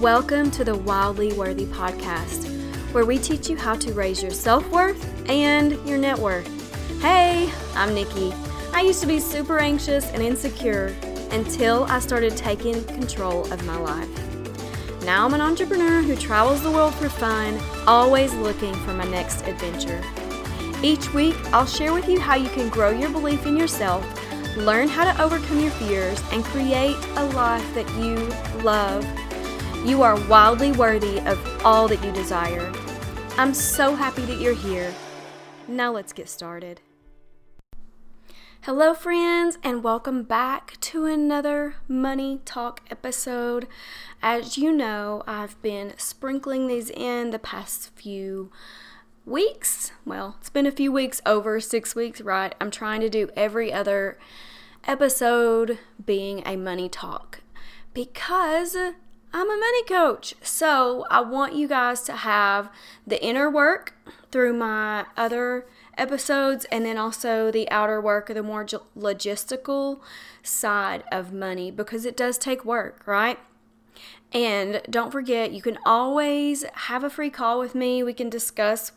Welcome to the Wildly Worthy podcast, where we teach you how to raise your self worth and your net worth. Hey, I'm Nikki. I used to be super anxious and insecure until I started taking control of my life. Now I'm an entrepreneur who travels the world for fun, always looking for my next adventure. Each week, I'll share with you how you can grow your belief in yourself, learn how to overcome your fears, and create a life that you love. You are wildly worthy of all that you desire. I'm so happy that you're here. Now let's get started. Hello, friends, and welcome back to another Money Talk episode. As you know, I've been sprinkling these in the past few weeks. Well, it's been a few weeks over six weeks, right? I'm trying to do every other episode being a money talk because I'm a money coach. So I want you guys to have the inner work through my other episodes and then also the outer work or the more logistical side of money because it does take work, right? And don't forget, you can always have a free call with me. We can discuss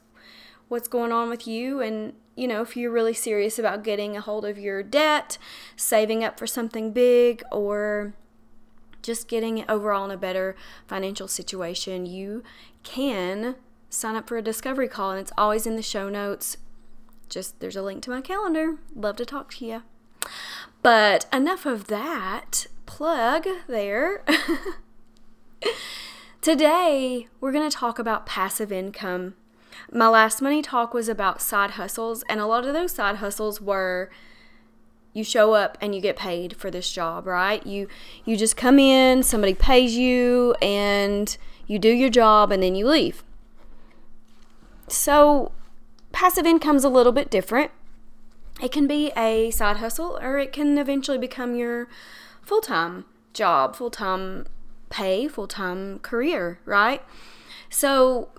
what's going on with you and you know if you're really serious about getting a hold of your debt saving up for something big or just getting overall in a better financial situation you can sign up for a discovery call and it's always in the show notes. Just there's a link to my calendar. Love to talk to you but enough of that plug there. Today we're going to talk about passive income. My last money talk was about side hustles, and a lot of those side hustles were you show up and you get paid for this job, right? You you just come in, somebody pays you and you do your job and then you leave. So passive income's a little bit different. It can be a side hustle or it can eventually become your full-time job, full-time pay, full-time career, right? So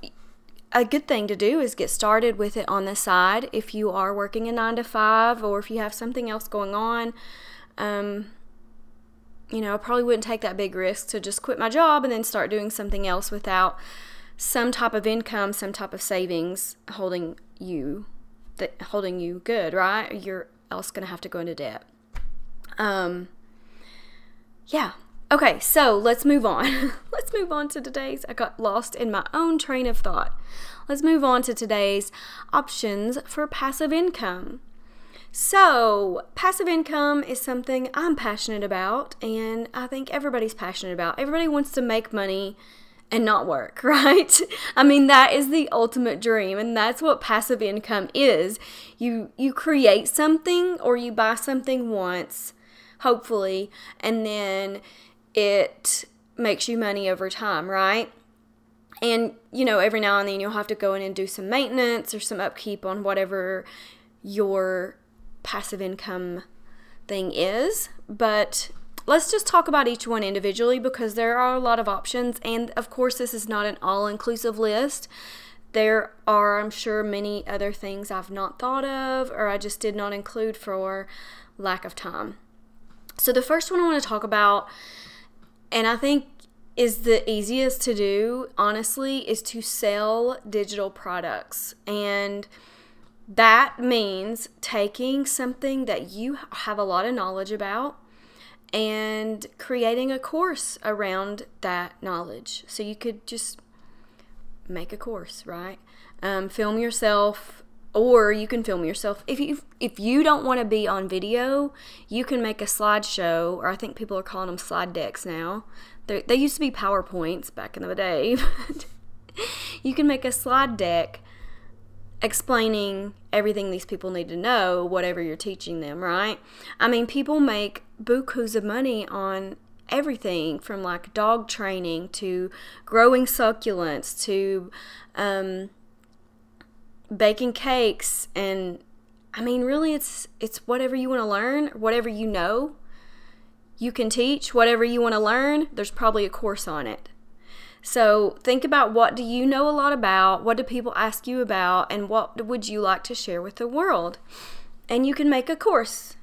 a good thing to do is get started with it on the side if you are working a nine to five or if you have something else going on. Um, you know, I probably wouldn't take that big risk to just quit my job and then start doing something else without some type of income, some type of savings holding you that holding you good, right? You're else gonna have to go into debt. Um, yeah, Okay, so let's move on. let's move on to today's. I got lost in my own train of thought. Let's move on to today's options for passive income. So, passive income is something I'm passionate about, and I think everybody's passionate about. Everybody wants to make money and not work, right? I mean, that is the ultimate dream, and that's what passive income is. You you create something or you buy something once, hopefully, and then it makes you money over time, right? And, you know, every now and then you'll have to go in and do some maintenance or some upkeep on whatever your passive income thing is. But let's just talk about each one individually because there are a lot of options. And of course, this is not an all inclusive list. There are, I'm sure, many other things I've not thought of or I just did not include for lack of time. So, the first one I want to talk about and I think is the easiest to do, honestly, is to sell digital products. And that means taking something that you have a lot of knowledge about and creating a course around that knowledge. So you could just make a course, right? Um, film yourself or you can film yourself. If you if you don't want to be on video you can make a slideshow or i think people are calling them slide decks now. They're, they used to be powerpoints back in the day you can make a slide deck explaining everything these people need to know whatever you're teaching them right? I mean people make bukus of money on everything from like dog training to growing succulents to um, baking cakes and I mean really it's it's whatever you want to learn, whatever you know. You can teach whatever you want to learn. There's probably a course on it. So think about what do you know a lot about? What do people ask you about? And what would you like to share with the world? And you can make a course.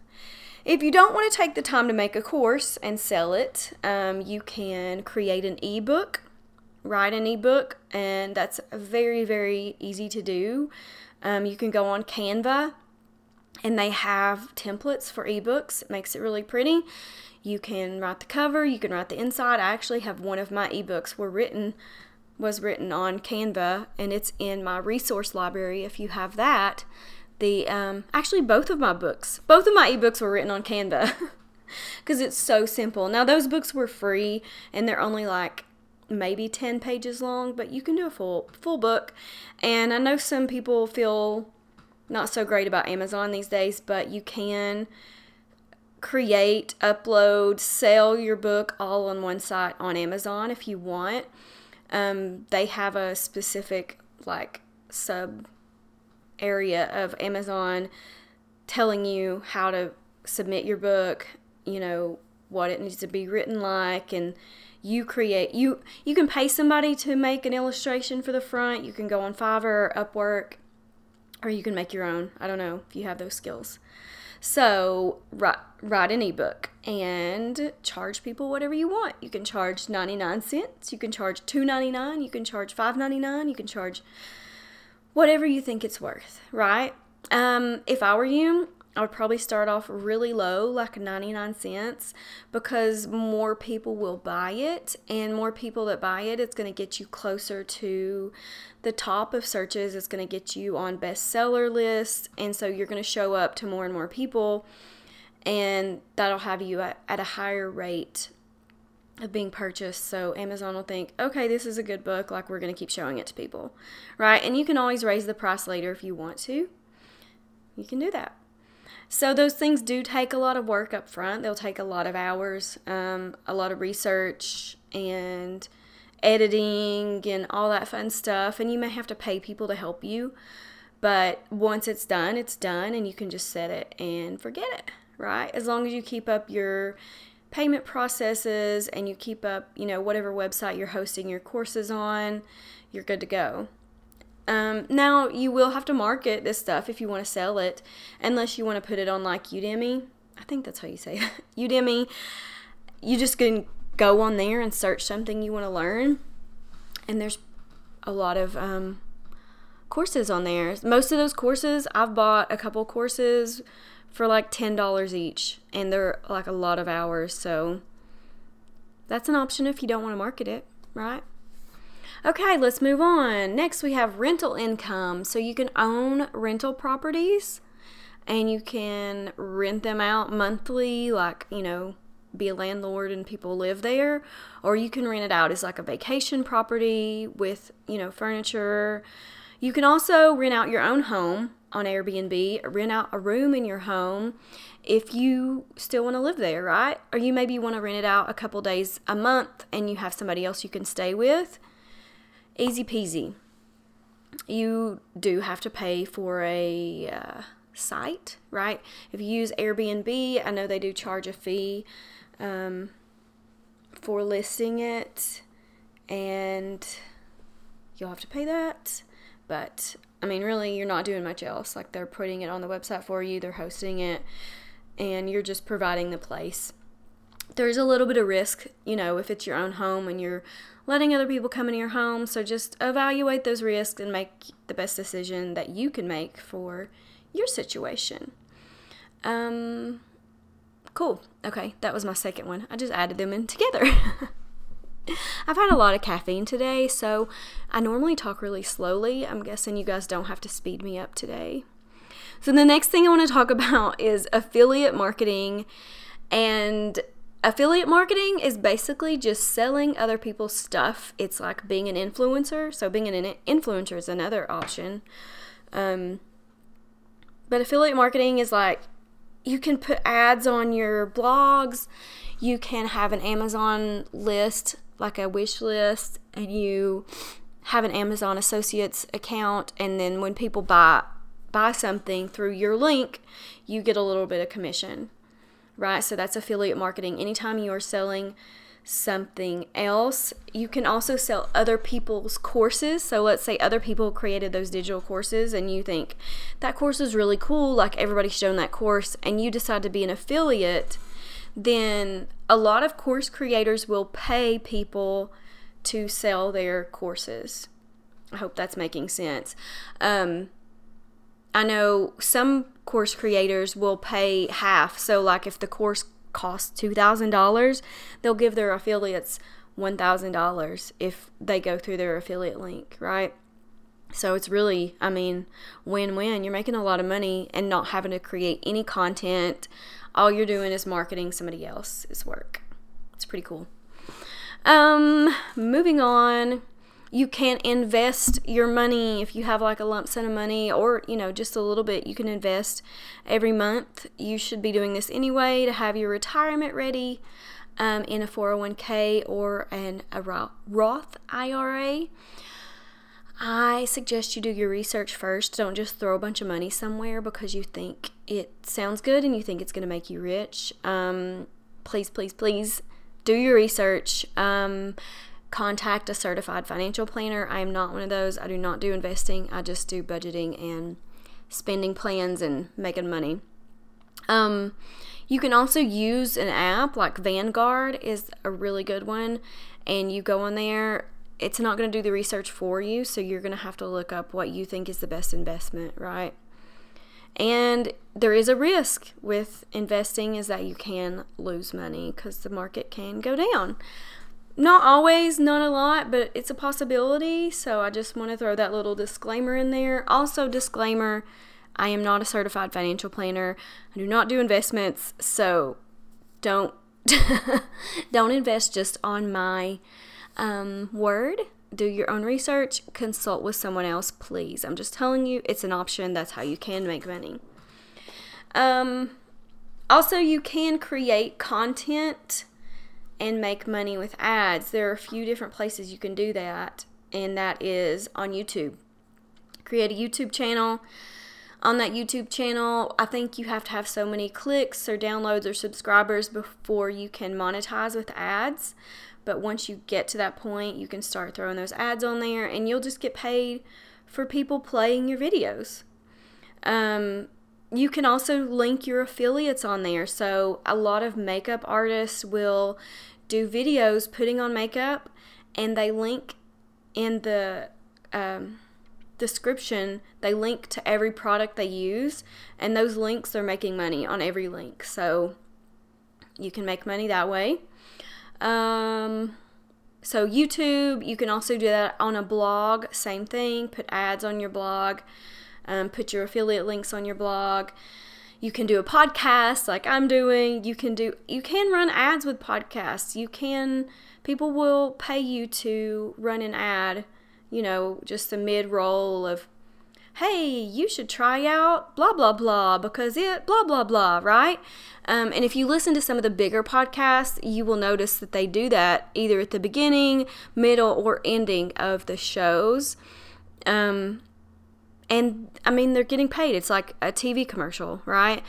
If you don't want to take the time to make a course and sell it, um, you can create an ebook write an ebook, and that's very, very easy to do. Um, you can go on Canva, and they have templates for ebooks. It makes it really pretty. You can write the cover, you can write the inside. I actually have one of my ebooks were written was written on Canva, and it's in my resource library. If you have that, the um, actually both of my books, both of my ebooks were written on Canva because it's so simple. Now those books were free, and they're only like maybe 10 pages long, but you can do a full full book. And I know some people feel not so great about Amazon these days, but you can create, upload, sell your book all on one site on Amazon if you want. Um, they have a specific like sub area of Amazon telling you how to submit your book, you know, what it needs to be written like and you create you you can pay somebody to make an illustration for the front. You can go on fiverr or upwork or you can make your own. I don't know if you have those skills. So write, write an ebook and charge people whatever you want. You can charge 99 cents. You can charge 2.99 you can charge 5.99 you can charge whatever you think it's worth right? Um, if i were you I would probably start off really low, like 99 cents, because more people will buy it, and more people that buy it, it's going to get you closer to the top of searches. It's going to get you on bestseller lists, and so you're going to show up to more and more people, and that'll have you at, at a higher rate of being purchased. So Amazon will think, okay, this is a good book, like we're going to keep showing it to people, right? And you can always raise the price later if you want to. You can do that. So those things do take a lot of work up front. They'll take a lot of hours, um, a lot of research and editing and all that fun stuff. And you may have to pay people to help you. But once it's done, it's done, and you can just set it and forget it, right? As long as you keep up your payment processes and you keep up, you know, whatever website you're hosting your courses on, you're good to go. Um, now, you will have to market this stuff if you want to sell it, unless you want to put it on like Udemy. I think that's how you say it. Udemy. You just can go on there and search something you want to learn. And there's a lot of um, courses on there. Most of those courses, I've bought a couple courses for like $10 each, and they're like a lot of hours. So that's an option if you don't want to market it, right? Okay, let's move on. Next, we have rental income. So you can own rental properties and you can rent them out monthly, like, you know, be a landlord and people live there, or you can rent it out as like a vacation property with, you know, furniture. You can also rent out your own home on Airbnb, rent out a room in your home if you still want to live there, right? Or you maybe want to rent it out a couple days a month and you have somebody else you can stay with easy peasy. You do have to pay for a uh, site, right? If you use Airbnb, I know they do charge a fee um, for listing it, and you'll have to pay that. But I mean, really, you're not doing much else. Like they're putting it on the website for you, they're hosting it, and you're just providing the place. There's a little bit of risk, you know, if it's your own home and you're letting other people come into your home. So just evaluate those risks and make the best decision that you can make for your situation. Um, cool. Okay, that was my second one. I just added them in together. I've had a lot of caffeine today, so I normally talk really slowly. I'm guessing you guys don't have to speed me up today. So, the next thing I want to talk about is affiliate marketing and affiliate marketing is basically just selling other people's stuff. It's like being an influencer. So being an influencer is another option. Um, but affiliate marketing is like you can put ads on your blogs. You can have an Amazon list, like a wish list, and you have an Amazon Associates account. And then when people buy buy something through your link, you get a little bit of commission right? So that's affiliate marketing. Anytime you are selling something else, you can also sell other people's courses. So let's say other people created those digital courses and you think that course is really cool, like everybody's shown that course, and you decide to be an affiliate, then a lot of course creators will pay people to sell their courses. I hope that's making sense. Um, I know some course creators will pay half. So, like if the course costs $2,000, they'll give their affiliates $1,000 if they go through their affiliate link, right? So it's really, I mean, win win. You're making a lot of money and not having to create any content. All you're doing is marketing somebody else's work. It's pretty cool. Um, moving on, you can invest your money if you have like a lump sum of money or, you know, just a little bit. You can invest every month. You should be doing this anyway to have your retirement ready um, in a 401k or an, a Roth IRA. I suggest you do your research first. Don't just throw a bunch of money somewhere because you think it sounds good and you think it's going to make you rich. Um, please, please, please do your research. Um, contact a certified financial planner. I am not one of those. I do not do investing. I just do budgeting and spending plans and making money. Um, you can also use an app like Vanguard is a really good one, and you go on there it's not going to do the research for you, so you're going to have to look up what you think is the best investment, right? And there is a risk with investing is that you can lose money because the market can go down. Not always, not a lot, but it's a possibility. So I just want to throw that little disclaimer in there. Also, disclaimer I am not a certified financial planner. I do not do investments, so don't don't invest just on my um, word. Do your own research, consult with someone else, please. I'm just telling you, it's an option. That's how you can make money. Um, also, you can create content and make money with ads. There are a few different places you can do that, and that is on YouTube. Create a YouTube channel. On that YouTube channel, I think you have to have so many clicks or downloads or subscribers before you can monetize with ads. But once you get to that point, you can start throwing those ads on there and you'll just get paid for people playing your videos. Um, you can also link your affiliates on there. So, a lot of makeup artists will do videos putting on makeup and they link in the um, description, they link to every product they use, and those links are making money on every link. So, you can make money that way. Um, so YouTube, you can also do that on a blog. Same thing. Put ads on your blog. Um, put your affiliate links on your blog. You can do a podcast like I'm doing. You can do. You can run ads with podcasts. You can. People will pay you to run an ad. You know, just a mid roll of hey, you should try out blah, blah, blah because it blah, blah, blah, right? Um, and if you listen to some of the bigger podcasts, you will notice that they do that either at the beginning, middle, or ending of the shows. Um, and I mean, they're getting paid. It's like a TV commercial, right?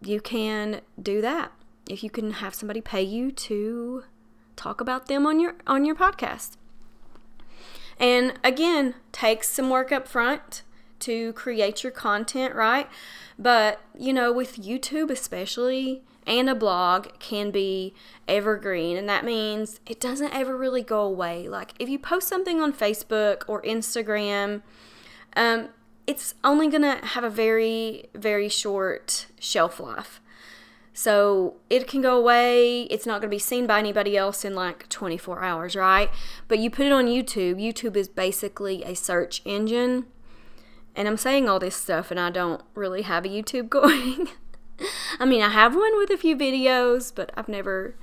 You can do that if you can have somebody pay you to talk about them on your on your podcast. And again, takes some work up front to create your content, right? But, you know, with YouTube especially, and a blog can be evergreen, and that means it doesn't ever really go away. Like, if you post something on Facebook or Instagram, um, it's only gonna have a very, very short shelf life. So it can go away. It's not going to be seen by anybody else in like 24 hours, right? But you put it on YouTube. YouTube is basically a search engine and I'm saying all this stuff and I don't really have a YouTube going. I mean, I have one with a few videos, but I've never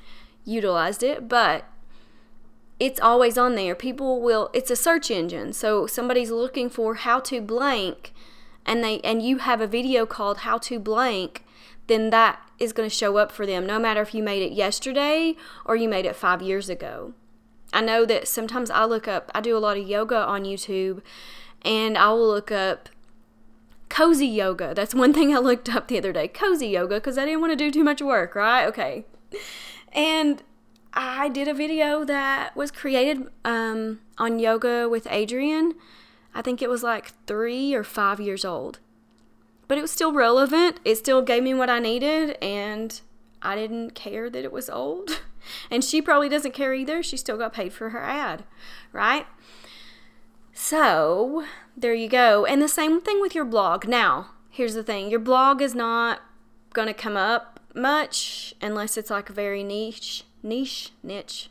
utilized it. But it's always on there. People will, it's a search engine. So somebody's looking for how to blank and they and you have a video called how to blank then that is going to show up for them no matter if you made it yesterday or you made it 5 years ago. I know that sometimes I look up I do a lot of yoga on YouTube and I will look up cozy yoga. That's one thing I looked up the other day. Cozy yoga because I didn't want to do too much work, right? Okay. And I did a video that was created um, on yoga with Adriene. I think it was like three or five years old. But it was still relevant. It still gave me what I needed, and I didn't care that it was old. And she probably doesn't care either. She still got paid for her ad, right? So, there you go. And the same thing with your blog. Now, here's the thing your blog is not going to come up much unless it's like very niche, niche, niche.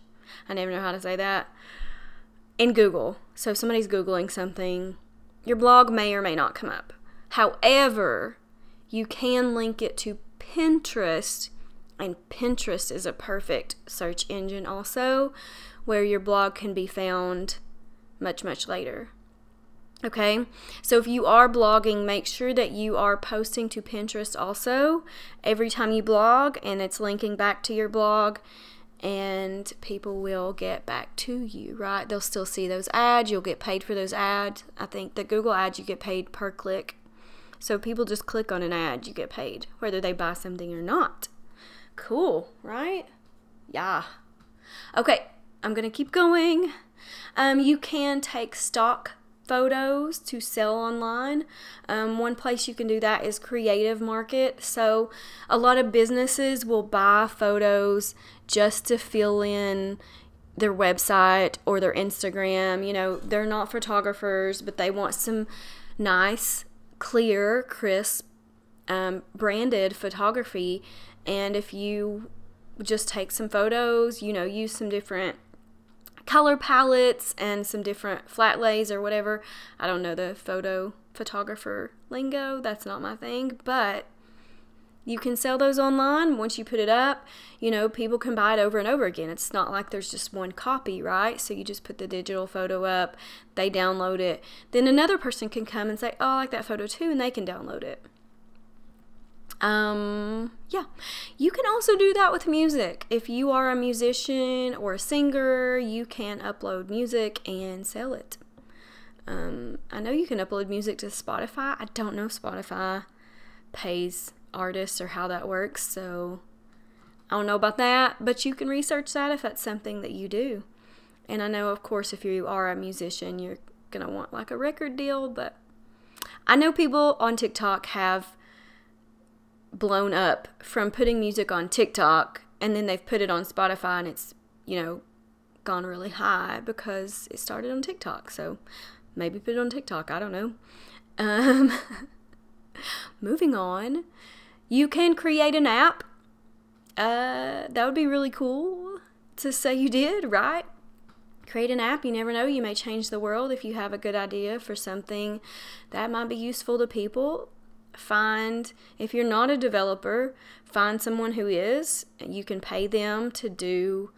I never know how to say that. In Google. So, if somebody's Googling something, your blog may or may not come up. However, you can link it to Pinterest, and Pinterest is a perfect search engine also, where your blog can be found much, much later. Okay, so if you are blogging, make sure that you are posting to Pinterest also every time you blog and it's linking back to your blog, and people will get back to you, right? They'll still see those ads, you'll get paid for those ads. I think the Google ads you get paid per click. So people just click on an ad, you get paid, whether they buy something or not. Cool, right? Yeah. Okay, I'm gonna keep going. Um, you can take stock photos to sell online. Um, one place you can do that is Creative Market. So, a lot of businesses will buy photos just to fill in their website or their Instagram. You know, they're not photographers, but they want some nice, clear, crisp, um, branded photography. And if you just take some photos, you know, use some different color palettes and some different flat lays or whatever. I don't know the photo photographer lingo. That's not my thing, but you can sell those online once you put it up. You know, people can buy it over and over again. It's not like there's just one copy, right? So you just put the digital photo up, they download it. Then another person can come and say, "Oh, I like that photo too," and they can download it. Um, yeah. You can also do that with music. If you are a musician or a singer, you can upload music and sell it. Um, I know you can upload music to Spotify. I don't know if Spotify pays artists or how that works, so I don't know about that, but you can research that if that's something that you do. And I know, of course, if you are a musician, you're going to want like a record deal, but I know people on TikTok have blown up from putting music on TikTok and then they've put it on Spotify and it's, you know, gone really high because it started on TikTok. So maybe put it on TikTok. I don't know. Um, moving on, you can create an app. Uh, that would be really cool to say you did, right? Create an app. You never know. You may change the world if you have a good idea for something that might be useful to people find if you're not a developer find someone who is and you can pay them to do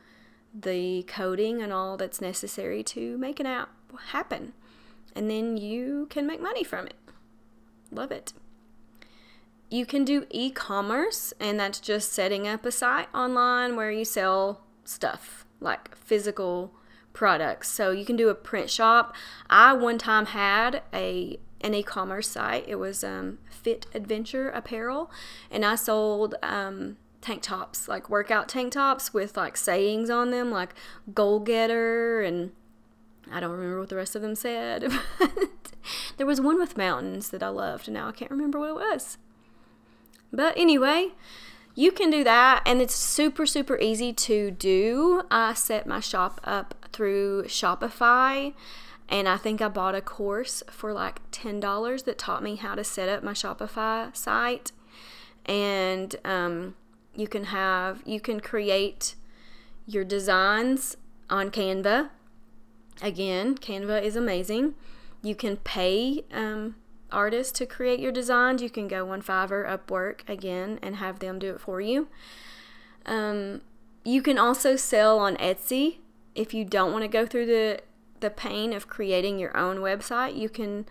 the coding and all that's necessary to make an app happen. And then you can make money from it. Love it. You can do e-commerce and that's just setting up a site online where you sell stuff like physical products. So you can do a print shop. I one time had a an e-commerce site. It was um, Fit Adventure Apparel, and I sold um, tank tops, like workout tank tops with like sayings on them, like "goal getter" and I don't remember what the rest of them said. There was one with mountains that I loved, and now I can't remember what it was. But anyway, you can do that, and it's super super easy to do. I set my shop up through Shopify and I think I bought a course for like $10 that taught me how to set up my Shopify site. And um, you can have, you can create your designs on Canva. Again, Canva is amazing. You can pay um, artists to create your designs. You can go on Fiverr, Upwork again, and have them do it for you. Um, you can also sell on Etsy if you don't want to go through the the pain of creating your own website, you can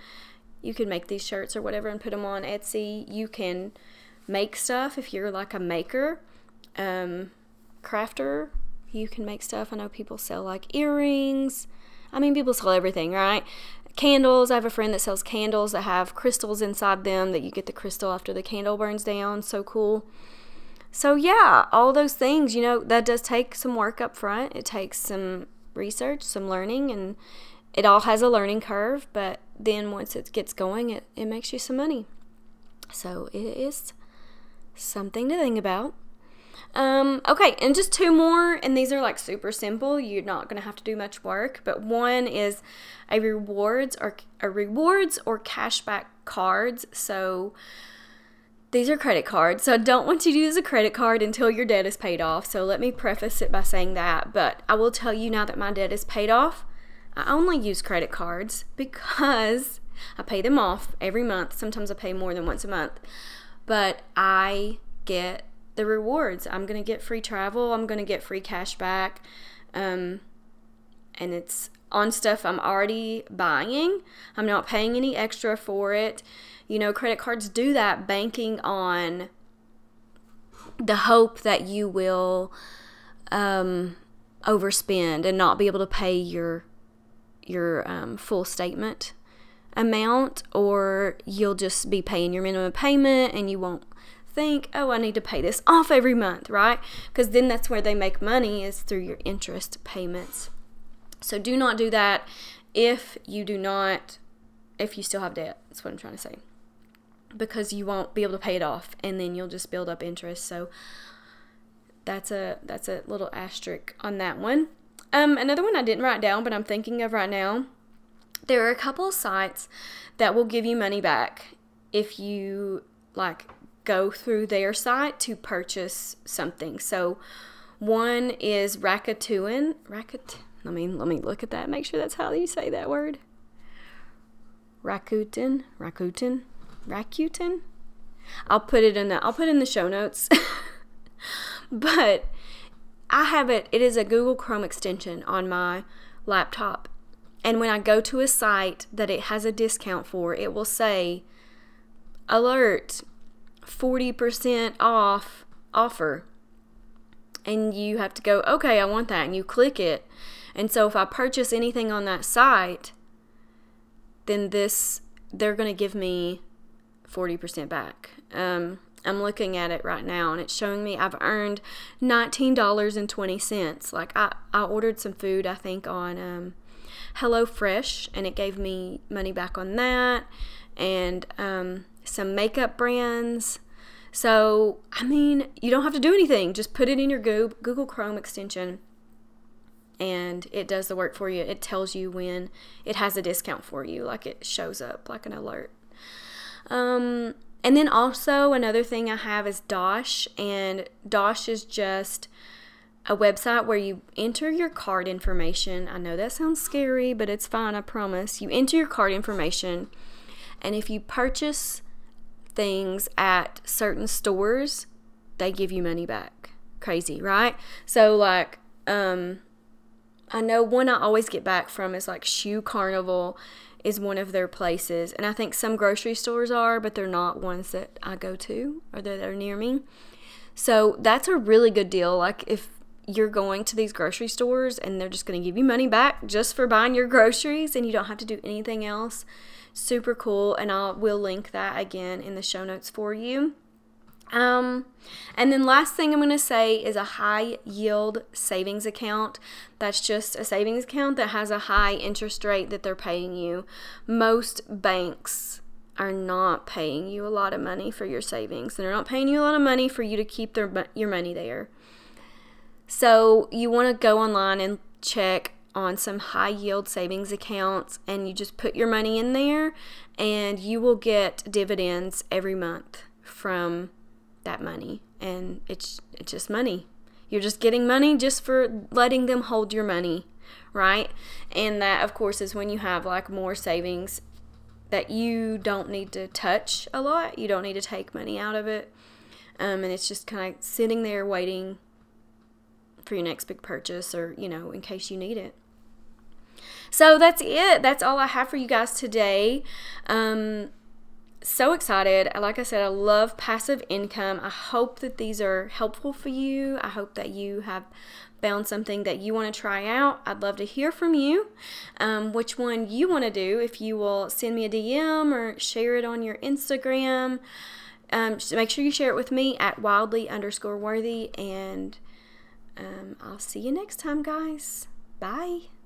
you can make these shirts or whatever and put them on Etsy. You can make stuff if you're like a maker, um, crafter. You can make stuff. I know people sell like earrings. I mean, people sell everything, right? Candles. I have a friend that sells candles that have crystals inside them that you get the crystal after the candle burns down. So cool. So, yeah, all those things, you know, that does take some work up front. It takes some research, some learning, and it all has a learning curve, but then once it gets going, it, it makes you some money. So it is something to think about. Um, okay, and just two more, and these are like super simple. You're not gonna have to do much work, but one is a rewards or a rewards or cashback cards. So these are credit cards. So I don't want you to use a credit card until your debt is paid off. So let me preface it by saying that. But I will tell you now that my debt is paid off, I only use credit cards because I pay them off every month. Sometimes I pay more than once a month. But I get the rewards. I'm going to get free travel. I'm going to get free cash back. Um, and it's on stuff I'm already buying. I'm not paying any extra for it. You know, credit cards do that banking on the hope that you will um, overspend and not be able to pay your your um, full statement amount or you'll just be paying your minimum payment and you won't think, oh, I need to pay this off every month, right? Because then that's where they make money is through your interest payments. So do not do that if you do not, if you still have debt. That's what I'm trying to say. Because you won't be able to pay it off and then you'll just build up interest. So that's a that's a little asterisk on that one. Um, another one I didn't write down, but I'm thinking of right now. There are a couple of sites that will give you money back if you like go through their site to purchase something. So one is Rakuten. Rakuten. Let me let me look at that. Make sure that's how you say that word. Rakuten. Rakuten. Rakuten. I'll put it in the I'll put in the show notes. but I have it. It is a Google Chrome extension on my laptop. And when I go to a site that it has a discount for, it will say alert 40% off offer. And you have to go, okay, I want that. And you click it. And so if I purchase anything on that site, then this, they're going to give me 40% back. Um, I'm looking at it right now and it's showing me I've earned $19.20. Like I, I ordered some food, I think, on um, HelloFresh and it gave me money back on that. And um, some makeup brands. So, I mean, you don't have to do anything. Just put it in your Google Chrome extension and it does the work for you. It tells you when it has a discount for you, like it shows up like an alert. Um, and then also another thing I have is Dosh, and Dosh is just a website where you enter your card information. I know that sounds scary, but it's fine, I promise. You enter your card information, and if you purchase things at certain stores, they give you money back. Crazy, right? So like um I know one I always get back from is like Shoe Carnival is one of their places. And I think some grocery stores are, but they're not ones that I go to or that are near me. So that's a really good deal. Like if you're going to these grocery stores and they're just going to give you money back just for buying your groceries and you don't have to do anything else super cool and I will link that again in the show notes for you. Um, and then last thing I'm going to say is a high yield savings account. That's just a savings account that has a high interest rate that they're paying you. Most banks are not paying you a lot of money for your savings. They're not paying you a lot of money for you to keep their your money there. So you want to go online and check on some high yield savings accounts and you just put your money in there and you will get dividends every month from that money and it's it's just money you're just getting money just for letting them hold your money right and that of course is when you have like more savings that you don't need to touch a lot you don't need to take money out of it um, and it's just kind of sitting there waiting for your next big purchase or, you know, in case you need it. So that's it. That's all I have for you guys today. Um, so excited. Like I said, I love passive income. I hope that these are helpful for you. I hope that you have found something that you want to try out. I'd love to hear from you um, which one you want to do. If you will send me a DM or share it on your Instagram, um, make sure you share it with me at wildly underscore worthy and um, I'll see you next time, guys. Bye.